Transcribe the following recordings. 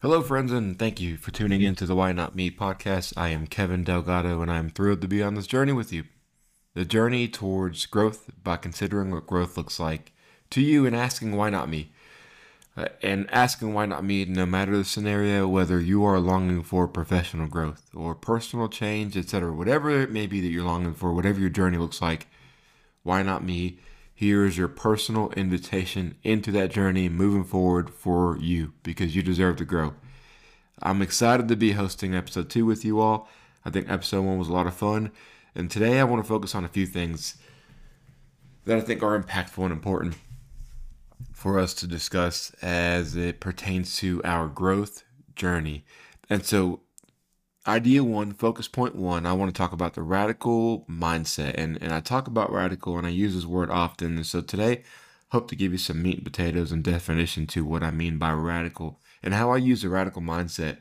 Hello, friends, and thank you for tuning in to the Why Not Me podcast. I am Kevin Delgado, and I'm thrilled to be on this journey with you. The journey towards growth by considering what growth looks like to you and asking why not me. Uh, and asking why not me, no matter the scenario, whether you are longing for professional growth or personal change, etc., whatever it may be that you're longing for, whatever your journey looks like, why not me? Here is your personal invitation into that journey moving forward for you because you deserve to grow. I'm excited to be hosting episode two with you all. I think episode one was a lot of fun. And today I want to focus on a few things that I think are impactful and important for us to discuss as it pertains to our growth journey. And so idea one, focus point one, I want to talk about the radical mindset. And, and I talk about radical and I use this word often. And so today, hope to give you some meat and potatoes and definition to what I mean by radical and how I use a radical mindset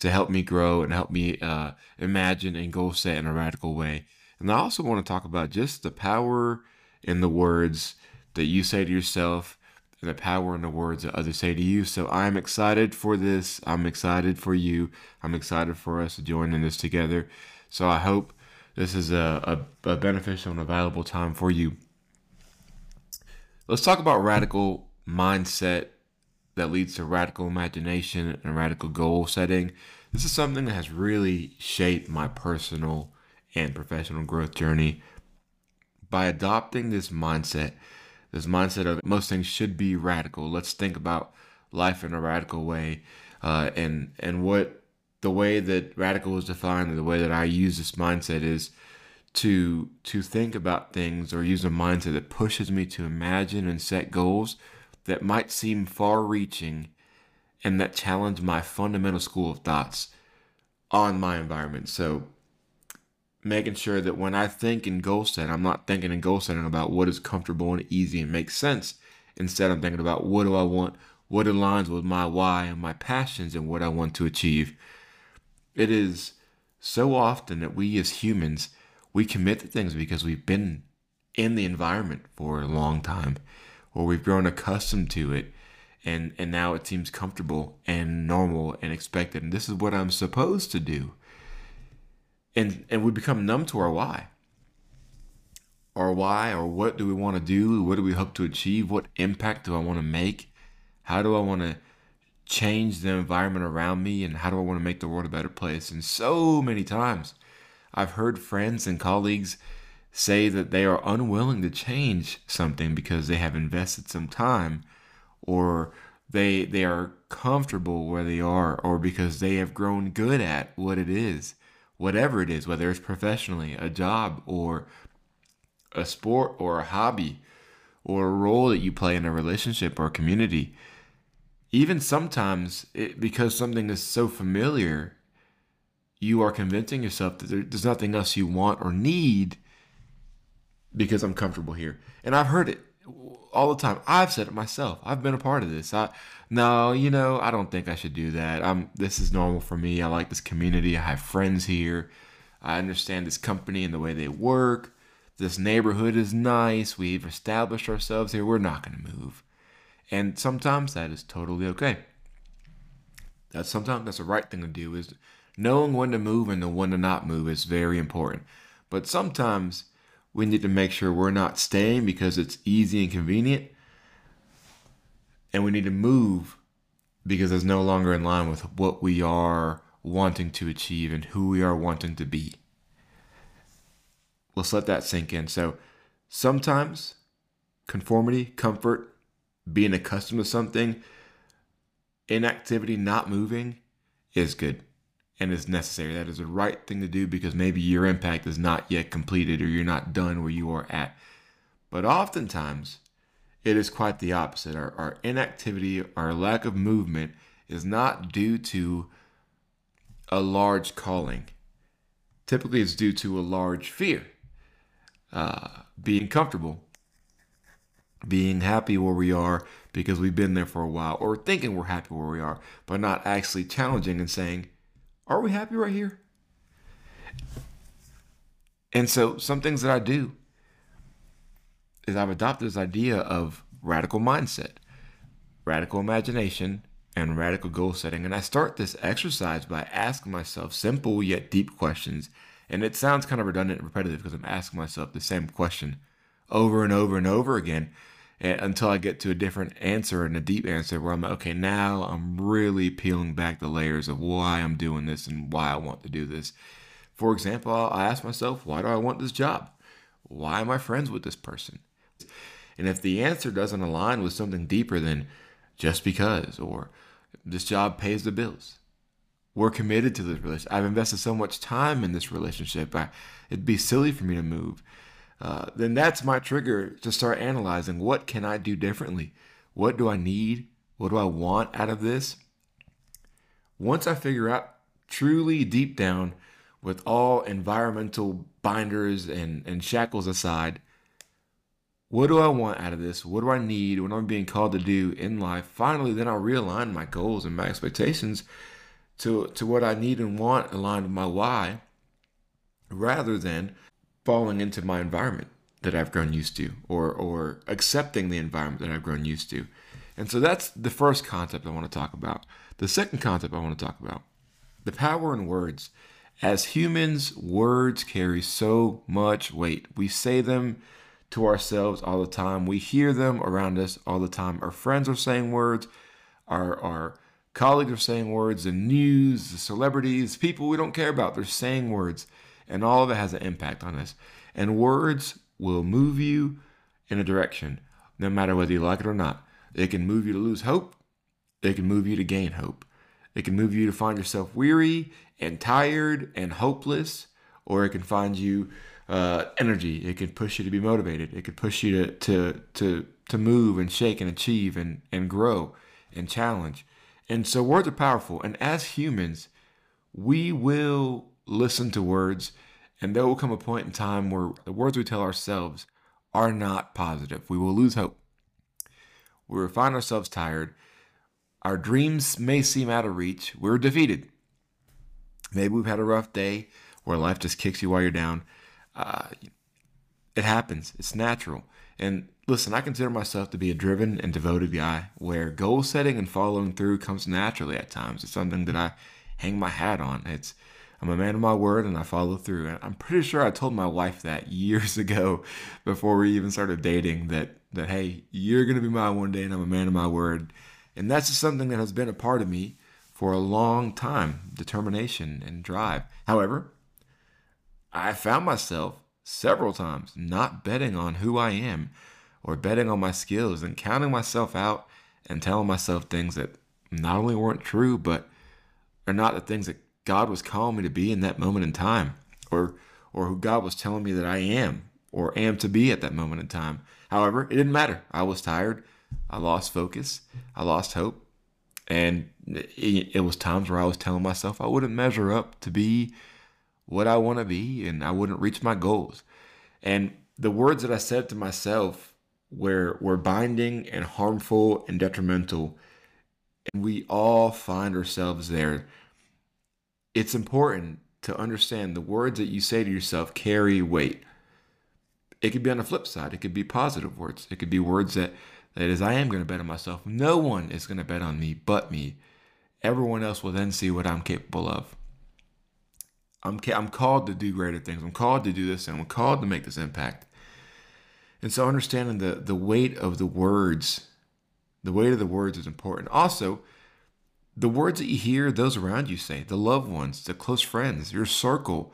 to help me grow and help me uh, imagine and goal set in a radical way. And I also want to talk about just the power in the words that you say to yourself and the power in the words that others say to you. So I'm excited for this. I'm excited for you. I'm excited for us to join in this together. So I hope this is a, a, a beneficial and a valuable time for you. Let's talk about radical mindset that leads to radical imagination and radical goal setting. This is something that has really shaped my personal and professional growth journey. By adopting this mindset, this mindset of most things should be radical. Let's think about life in a radical way, uh, and and what the way that radical is defined, and the way that I use this mindset is to to think about things or use a mindset that pushes me to imagine and set goals that might seem far-reaching and that challenge my fundamental school of thoughts on my environment. So making sure that when I think in goal setting, I'm not thinking in goal setting about what is comfortable and easy and makes sense. Instead, I'm thinking about what do I want, what aligns with my why and my passions and what I want to achieve. It is so often that we as humans, we commit to things because we've been in the environment for a long time or we've grown accustomed to it and and now it seems comfortable and normal and expected and this is what I'm supposed to do and and we become numb to our why. Our why or what do we want to do? What do we hope to achieve? What impact do i want to make? How do i want to change the environment around me? And how do i want to make the world a better place? And so many times i've heard friends and colleagues say that they are unwilling to change something because they have invested some time or they they are comfortable where they are or because they have grown good at what it is whatever it is, whether it's professionally, a job, or a sport, or a hobby, or a role that you play in a relationship or a community. Even sometimes, it, because something is so familiar, you are convincing yourself that there's nothing else you want or need because I'm comfortable here. And I've heard it all the time. I've said it myself. I've been a part of this. I no, you know, I don't think I should do that. I'm this is normal for me. I like this community. I have friends here. I understand this company and the way they work. This neighborhood is nice. We've established ourselves here. We're not going to move. And sometimes that is totally okay. That sometimes that's the right thing to do is knowing when to move and the when to not move is very important. But sometimes we need to make sure we're not staying because it's easy and convenient. And we need to move because it's no longer in line with what we are wanting to achieve and who we are wanting to be. Let's let that sink in. So sometimes conformity, comfort, being accustomed to something, inactivity, not moving is good and it's necessary. That is the right thing to do because maybe your impact is not yet completed or you're not done where you are at. But oftentimes, it is quite the opposite. Our, our inactivity, our lack of movement is not due to a large calling. Typically, it's due to a large fear, uh, being comfortable, being happy where we are because we've been there for a while, or thinking we're happy where we are, but not actually challenging and saying, are we happy right here? And so, some things that I do is I've adopted this idea of radical mindset, radical imagination, and radical goal setting. And I start this exercise by asking myself simple yet deep questions. And it sounds kind of redundant and repetitive because I'm asking myself the same question over and over and over again until I get to a different answer and a deep answer where I'm like, okay, now I'm really peeling back the layers of why I'm doing this and why I want to do this. For example, I ask myself, why do I want this job? Why am I friends with this person? And if the answer doesn't align with something deeper than just because, or this job pays the bills, we're committed to this relationship. I've invested so much time in this relationship. I, it'd be silly for me to move. Uh, then that's my trigger to start analyzing what can I do differently? What do I need? What do I want out of this? Once I figure out truly deep down, with all environmental binders and, and shackles aside, what do I want out of this? What do I need? What am I being called to do in life? Finally, then I'll realign my goals and my expectations to, to what I need and want aligned with my why rather than falling into my environment that I've grown used to or, or accepting the environment that I've grown used to. And so that's the first concept I want to talk about. The second concept I want to talk about the power in words. As humans, words carry so much weight. We say them to ourselves all the time. We hear them around us all the time. Our friends are saying words. Our, our colleagues are saying words. The news, the celebrities, people we don't care about, they're saying words. And all of it has an impact on us. And words will move you in a direction, no matter whether you like it or not. It can move you to lose hope. It can move you to gain hope. It can move you to find yourself weary and tired and hopeless, or it can find you uh, energy. It can push you to be motivated. It could push you to to to to move and shake and achieve and and grow and challenge. And so words are powerful. And as humans, we will listen to words, and there will come a point in time where the words we tell ourselves are not positive. We will lose hope. We will find ourselves tired. Our dreams may seem out of reach. We're defeated. Maybe we've had a rough day where life just kicks you while you're down. Uh, it happens. It's natural. And listen, I consider myself to be a driven and devoted guy where goal setting and following through comes naturally at times. It's something that I hang my hat on. It's I'm a man of my word and I follow through. And I'm pretty sure I told my wife that years ago before we even started dating that that hey, you're gonna be mine one day and I'm a man of my word. And that's just something that has been a part of me for a long time, determination and drive. However, I found myself several times not betting on who I am or betting on my skills and counting myself out and telling myself things that not only weren't true, but are not the things that God was calling me to be in that moment in time or or who God was telling me that I am or am to be at that moment in time. However, it didn't matter. I was tired. I lost focus. I lost hope. And it, it was times where I was telling myself I wouldn't measure up to be what I want to be and I wouldn't reach my goals. And the words that I said to myself were were binding and harmful and detrimental. And we all find ourselves there. It's important to understand the words that you say to yourself carry weight. It could be on the flip side. It could be positive words. It could be words that that is, I am going to bet on myself. No one is going to bet on me but me. Everyone else will then see what I'm capable of. I'm, ca- I'm called to do greater things. I'm called to do this and I'm called to make this impact. And so understanding the, the weight of the words, the weight of the words is important. Also, the words that you hear those around you say, the loved ones, the close friends, your circle,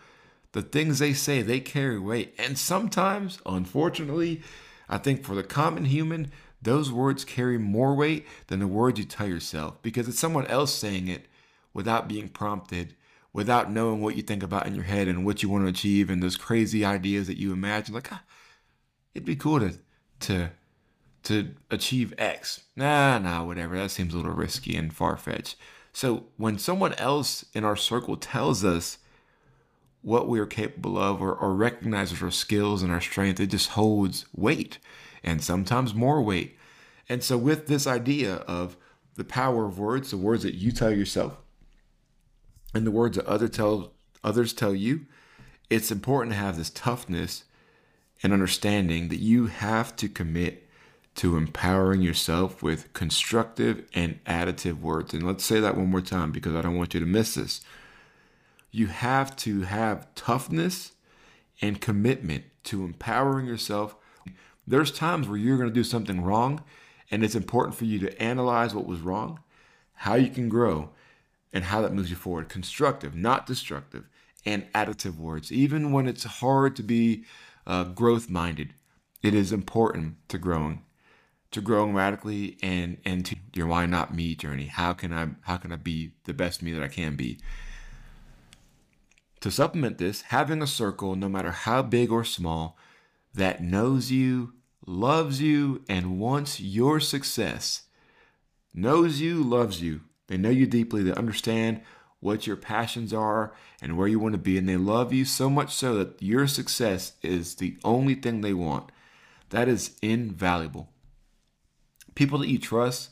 the things they say, they carry weight. And sometimes, unfortunately, I think for the common human, those words carry more weight than the words you tell yourself because it's someone else saying it without being prompted, without knowing what you think about in your head and what you want to achieve and those crazy ideas that you imagine. Like, ah, it'd be cool to to to achieve X. Nah, nah, whatever. That seems a little risky and far fetched. So when someone else in our circle tells us what we are capable of or, or recognizes our skills and our strength, it just holds weight and sometimes more weight. And so, with this idea of the power of words, the words that you tell yourself, and the words that other tell others tell you, it's important to have this toughness and understanding that you have to commit to empowering yourself with constructive and additive words. And let's say that one more time because I don't want you to miss this. You have to have toughness and commitment to empowering yourself. There's times where you're going to do something wrong, and it's important for you to analyze what was wrong, how you can grow, and how that moves you forward. Constructive, not destructive, and additive words. Even when it's hard to be uh, growth minded, it is important to growing to growing radically and and to your why not me journey. How can i how can i be the best me that i can be? To supplement this having a circle no matter how big or small that knows you loves you and wants your success knows you loves you. They know you deeply. They understand what your passions are and where you want to be and they love you so much so that your success is the only thing they want. That is invaluable people that you trust,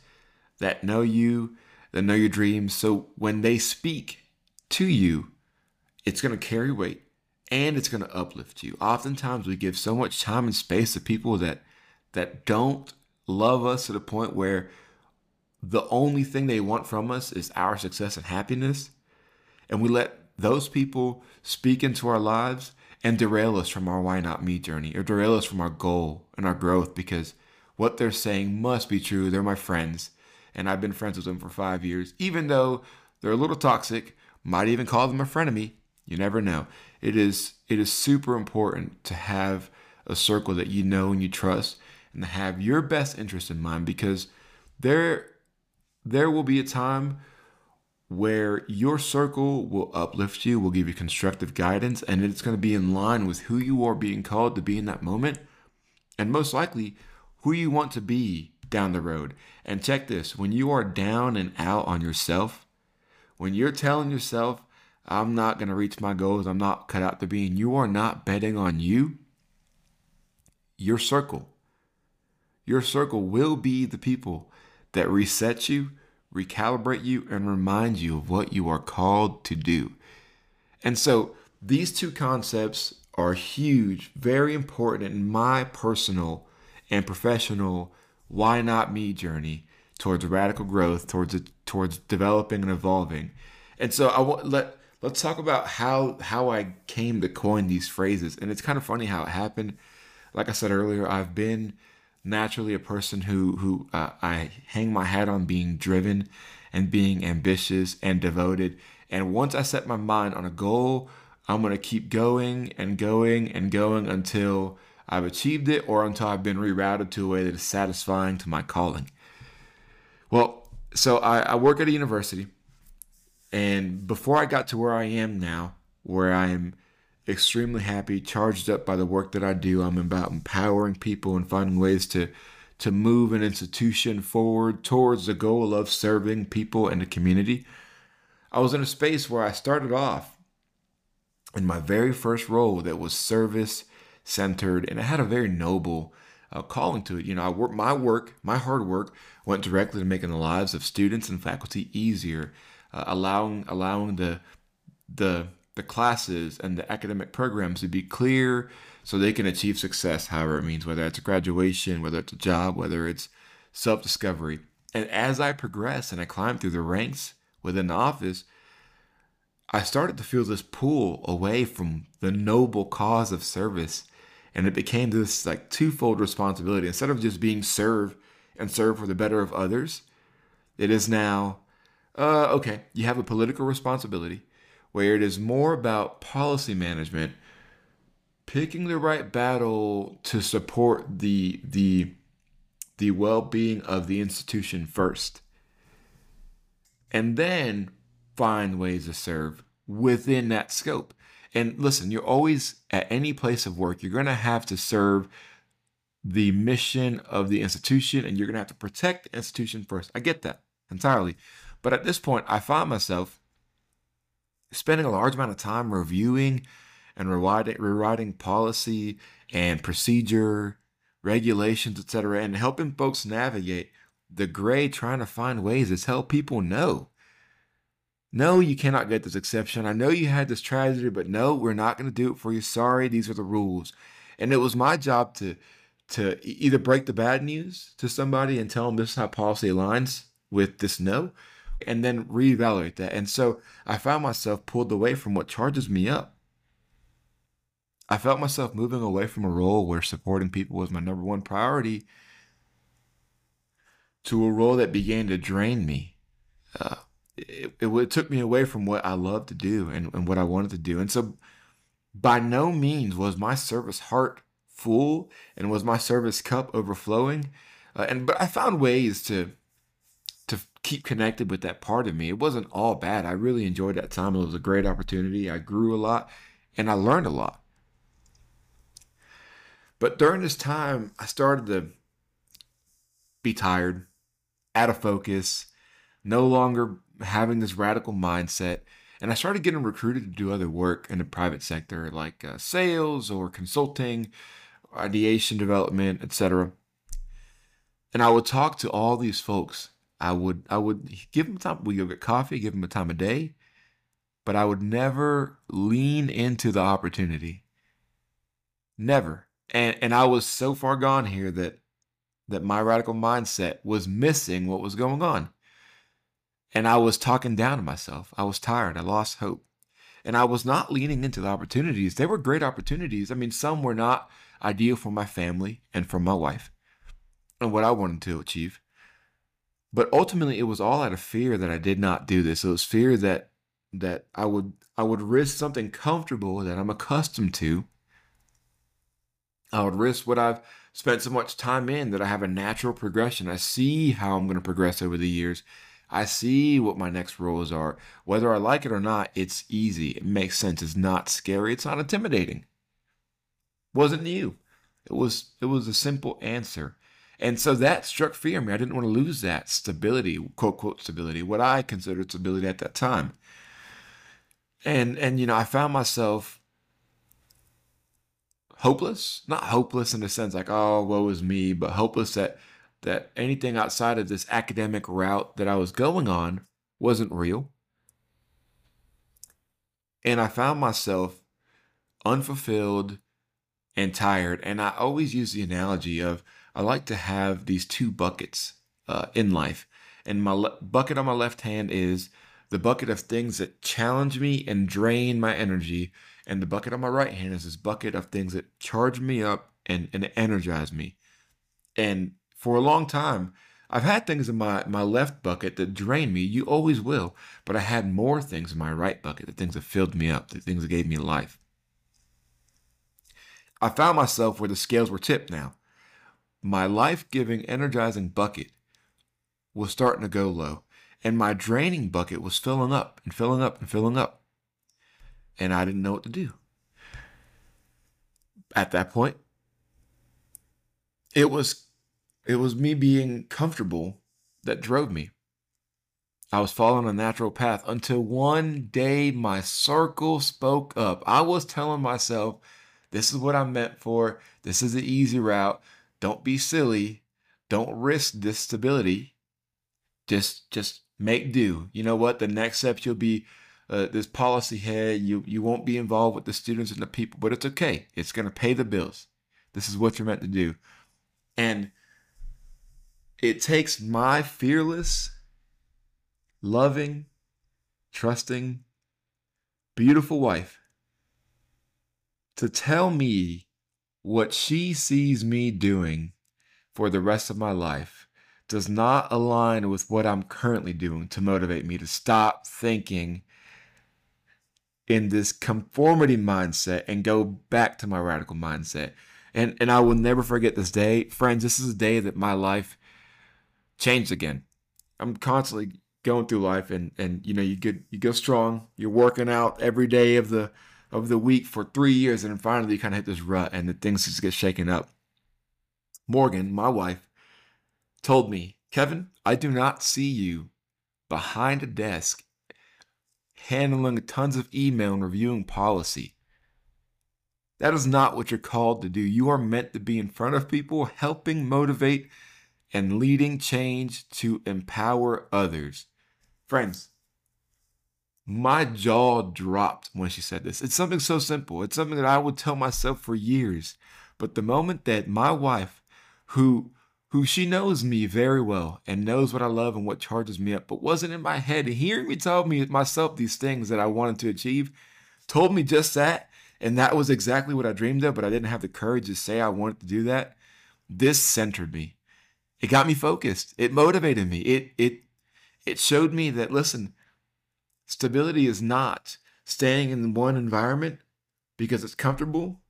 that know you, that know your dreams. So when they speak to you, it's going to carry weight and it's going to uplift you. Oftentimes we give so much time and space to people that that don't love us to the point where the only thing they want from us is our success and happiness. And we let those people speak into our lives and derail us from our why not me journey or derail us from our goal and our growth because what they're saying must be true. They're my friends, and I've been friends with them for five years. Even though they're a little toxic, might even call them a frenemy. You never know. It is it is super important to have a circle that you know and you trust, and to have your best interest in mind because there there will be a time where your circle will uplift you, will give you constructive guidance, and it's going to be in line with who you are being called to be in that moment. And most likely, who you want to be down the road. And check this when you are down and out on yourself, when you're telling yourself, I'm not going to reach my goals, I'm not cut out to be, and you are not betting on you, your circle, your circle will be the people that reset you, recalibrate you, and remind you of what you are called to do. And so these two concepts are huge, very important in my personal and professional why not me journey towards radical growth, towards towards developing and evolving. And so I want let let's talk about how how I came to coin these phrases. And it's kind of funny how it happened. Like I said earlier, I've been naturally a person who who uh, I hang my hat on being driven and being ambitious and devoted. And once I set my mind on a goal, I'm going to keep going and going and going until I've achieved it or until I've been rerouted to a way that is satisfying to my calling. Well, so I, I work at a university, and before I got to where I am now, where I am extremely happy, charged up by the work that I do, I'm about empowering people and finding ways to to move an institution forward towards the goal of serving people and the community. I was in a space where I started off in my very first role that was service centered, and it had a very noble uh, calling to it. You know, I work my work, my hard work went directly to making the lives of students and faculty easier, uh, allowing allowing the the the classes and the academic programs to be clear so they can achieve success however it means whether it's a graduation whether it's a job whether it's self-discovery and as i progressed and i climbed through the ranks within the office i started to feel this pull away from the noble cause of service and it became this like twofold responsibility. Instead of just being served and serve for the better of others it is now uh, okay you have a political responsibility where it is more about policy management picking the right battle to support the the the well-being of the institution first. And then find ways to serve within that scope and listen, you're always at any place of work, you're going to have to serve the mission of the institution and you're going to have to protect the institution first. I get that entirely. But at this point, I find myself spending a large amount of time reviewing and rewriting, rewriting policy and procedure, regulations, etc., and helping folks navigate the gray, trying to find ways to tell people no no, you cannot get this exception. I know you had this tragedy, but no, we're not going to do it for you. Sorry, these are the rules. And it was my job to to either break the bad news to somebody and tell them this is how policy aligns with this no, and then reevaluate that. And so I found myself pulled away from what charges me up. I felt myself moving away from a role where supporting people was my number one priority to a role that began to drain me. Uh, it, it, it, took me away from what I love to do and, and what I wanted to do. And so, by no means was my service heart full and was my service cup overflowing. Uh, and but I found ways to to keep connected with that part of me. It wasn't all bad. I really enjoyed that time. It was a great opportunity. I grew a lot and I learned a lot. But during this time, I started to be tired, out of focus, no longer having this radical mindset. And I started getting recruited to do other work in the private sector, like uh, sales or consulting, ideation development, etc. And I would talk to all these folks. I would I would give them time. We go get coffee, give them a time of day, but I would never lean into the opportunity. Never. And and I was so far gone here that that my radical mindset was missing what was going on. And I was talking down to myself. I was tired. I lost hope. And I was not leaning into the opportunities. They were great opportunities. I mean, some were not ideal for my family and for my wife and what I wanted to achieve. But ultimately it was all out of fear that I did not do this. It was fear that that I would I would risk something comfortable that I'm accustomed to. I would risk what I've spent so much time in that I have a natural progression. I see how I'm going to progress over the years. I see what my next roles are. Whether I like it or not, it's easy. It makes sense. It's not scary. It's not intimidating. Wasn't new. It was it was a simple answer. And so that struck fear in me. I didn't want to lose that stability, quote quote stability, what I considered stability at that time. And and you know, I found myself hopeless, not hopeless in the sense like, oh, woe is me, but hopeless that that anything outside of this academic route that I was going on wasn't real. And I found myself unfulfilled and tired. And I always use the analogy of I like to have these two buckets uh, in life. And my le- bucket on my left hand is the bucket of things that challenge me and drain my energy. And the bucket on my right hand is this bucket of things that charge me up and, and energize me. And for a long time. I've had things in my, my left bucket that drain me. You always will. But I had more things in my right bucket, the things that filled me up, the things that gave me life. I found myself where the scales were tipped now. My life giving, energizing bucket was starting to go low, and my draining bucket was filling up and filling up and filling up. And I didn't know what to do. At that point, it was it was me being comfortable that drove me. I was following a natural path until one day my circle spoke up. I was telling myself, this is what I'm meant for. This is the easy route. Don't be silly. Don't risk this stability. Just just make do. You know what? The next steps you'll be uh, this policy head. You you won't be involved with the students and the people, but it's okay. It's gonna pay the bills. This is what you're meant to do. And it takes my fearless, loving, trusting, beautiful wife to tell me what she sees me doing for the rest of my life does not align with what I'm currently doing to motivate me to stop thinking in this conformity mindset and go back to my radical mindset. And and I will never forget this day. Friends, this is a day that my life changed again. I'm constantly going through life and and you know you get you go strong. You're working out every day of the of the week for three years, and then finally you kind of hit this rut, and the things just get shaken up. Morgan, my wife, told me, Kevin, I do not see you behind a desk handling tons of email and reviewing policy. That is not what you're called to do. You are meant to be in front of people, helping motivate and leading change to empower others. Friends, my jaw dropped when she said this. It's something so simple. It's something that I would tell myself for years. But the moment that my wife, who who she knows me very well and knows what I love and what charges me up, but wasn't in my head hearing me tell me myself these things that I wanted to achieve, told me just that, and that was exactly what I dreamed of, but I didn't have the courage to say I wanted to do that. This centered me. It got me focused. It motivated me. It it it showed me that listen, stability is not staying in one environment because it's comfortable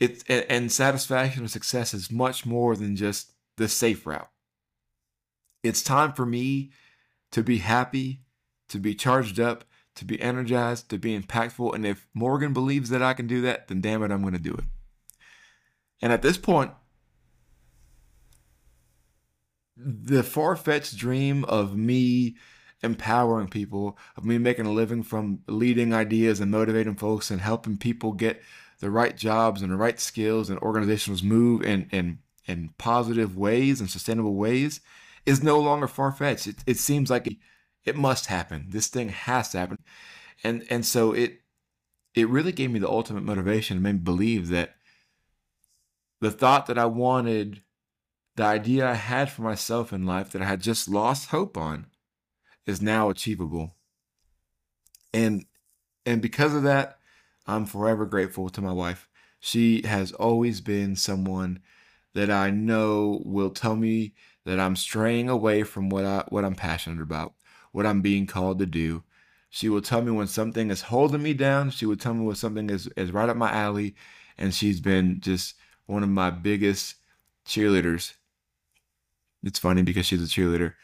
it and satisfaction and success is much more than just the safe route. It's time for me to be happy, to be charged up, to be energized, to be impactful. And if Morgan believes that I can do that, then damn it, I'm going to do it. And at this point, the far fetched dream of me empowering people, of me making a living from leading ideas and motivating folks and helping people get the right jobs and the right skills and organizations move in in, in positive ways and sustainable ways is no longer far fetched. It, it seems like it, it must happen. This thing has to happen, and and so it it really gave me the ultimate motivation and made me believe that the thought that I wanted, the idea I had for myself in life that I had just lost hope on, is now achievable. And and because of that, I'm forever grateful to my wife. She has always been someone that I know will tell me that I'm straying away from what I what I'm passionate about, what I'm being called to do. She will tell me when something is holding me down. She will tell me when something is, is right up my alley. And she's been just one of my biggest cheerleaders. It's funny because she's a cheerleader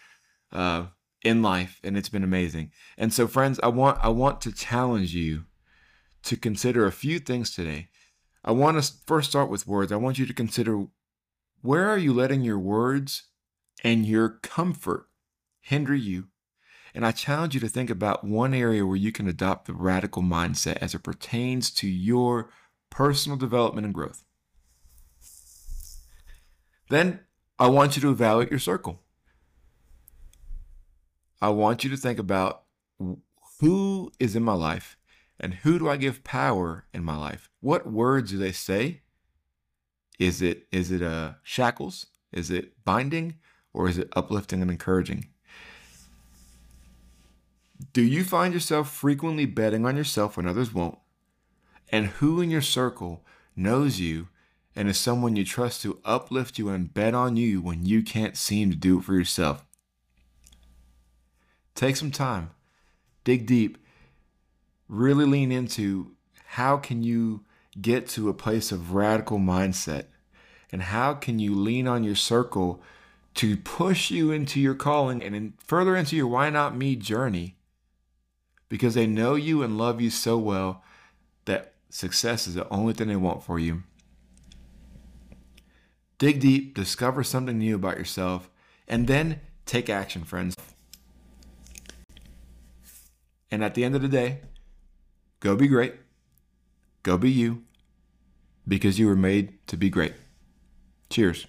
uh, in life, and it's been amazing. And so, friends, I want I want to challenge you to consider a few things today. I want to first start with words. I want you to consider where are you letting your words and your comfort hinder you? And I challenge you to think about one area where you can adopt the radical mindset as it pertains to your personal development and growth. Then I want you to evaluate your circle. I want you to think about who is in my life and who do I give power in my life? What words do they say? Is it is it uh, shackles? Is it binding? Or is it uplifting and encouraging? Do you find yourself frequently betting on yourself when others won't? And who in your circle knows you and is someone you trust to uplift you and bet on you when you can't seem to do it for yourself? Take some time, dig deep, really lean into how can you get to a place of radical mindset and how can you lean on your circle to push you into your calling and in, further into your why not me journey because they know you and love you so well that success is the only thing they want for you. Dig deep, discover something new about yourself, and then take action, friends. And at the end of the day, Go be great. Go be you because you were made to be great. Cheers.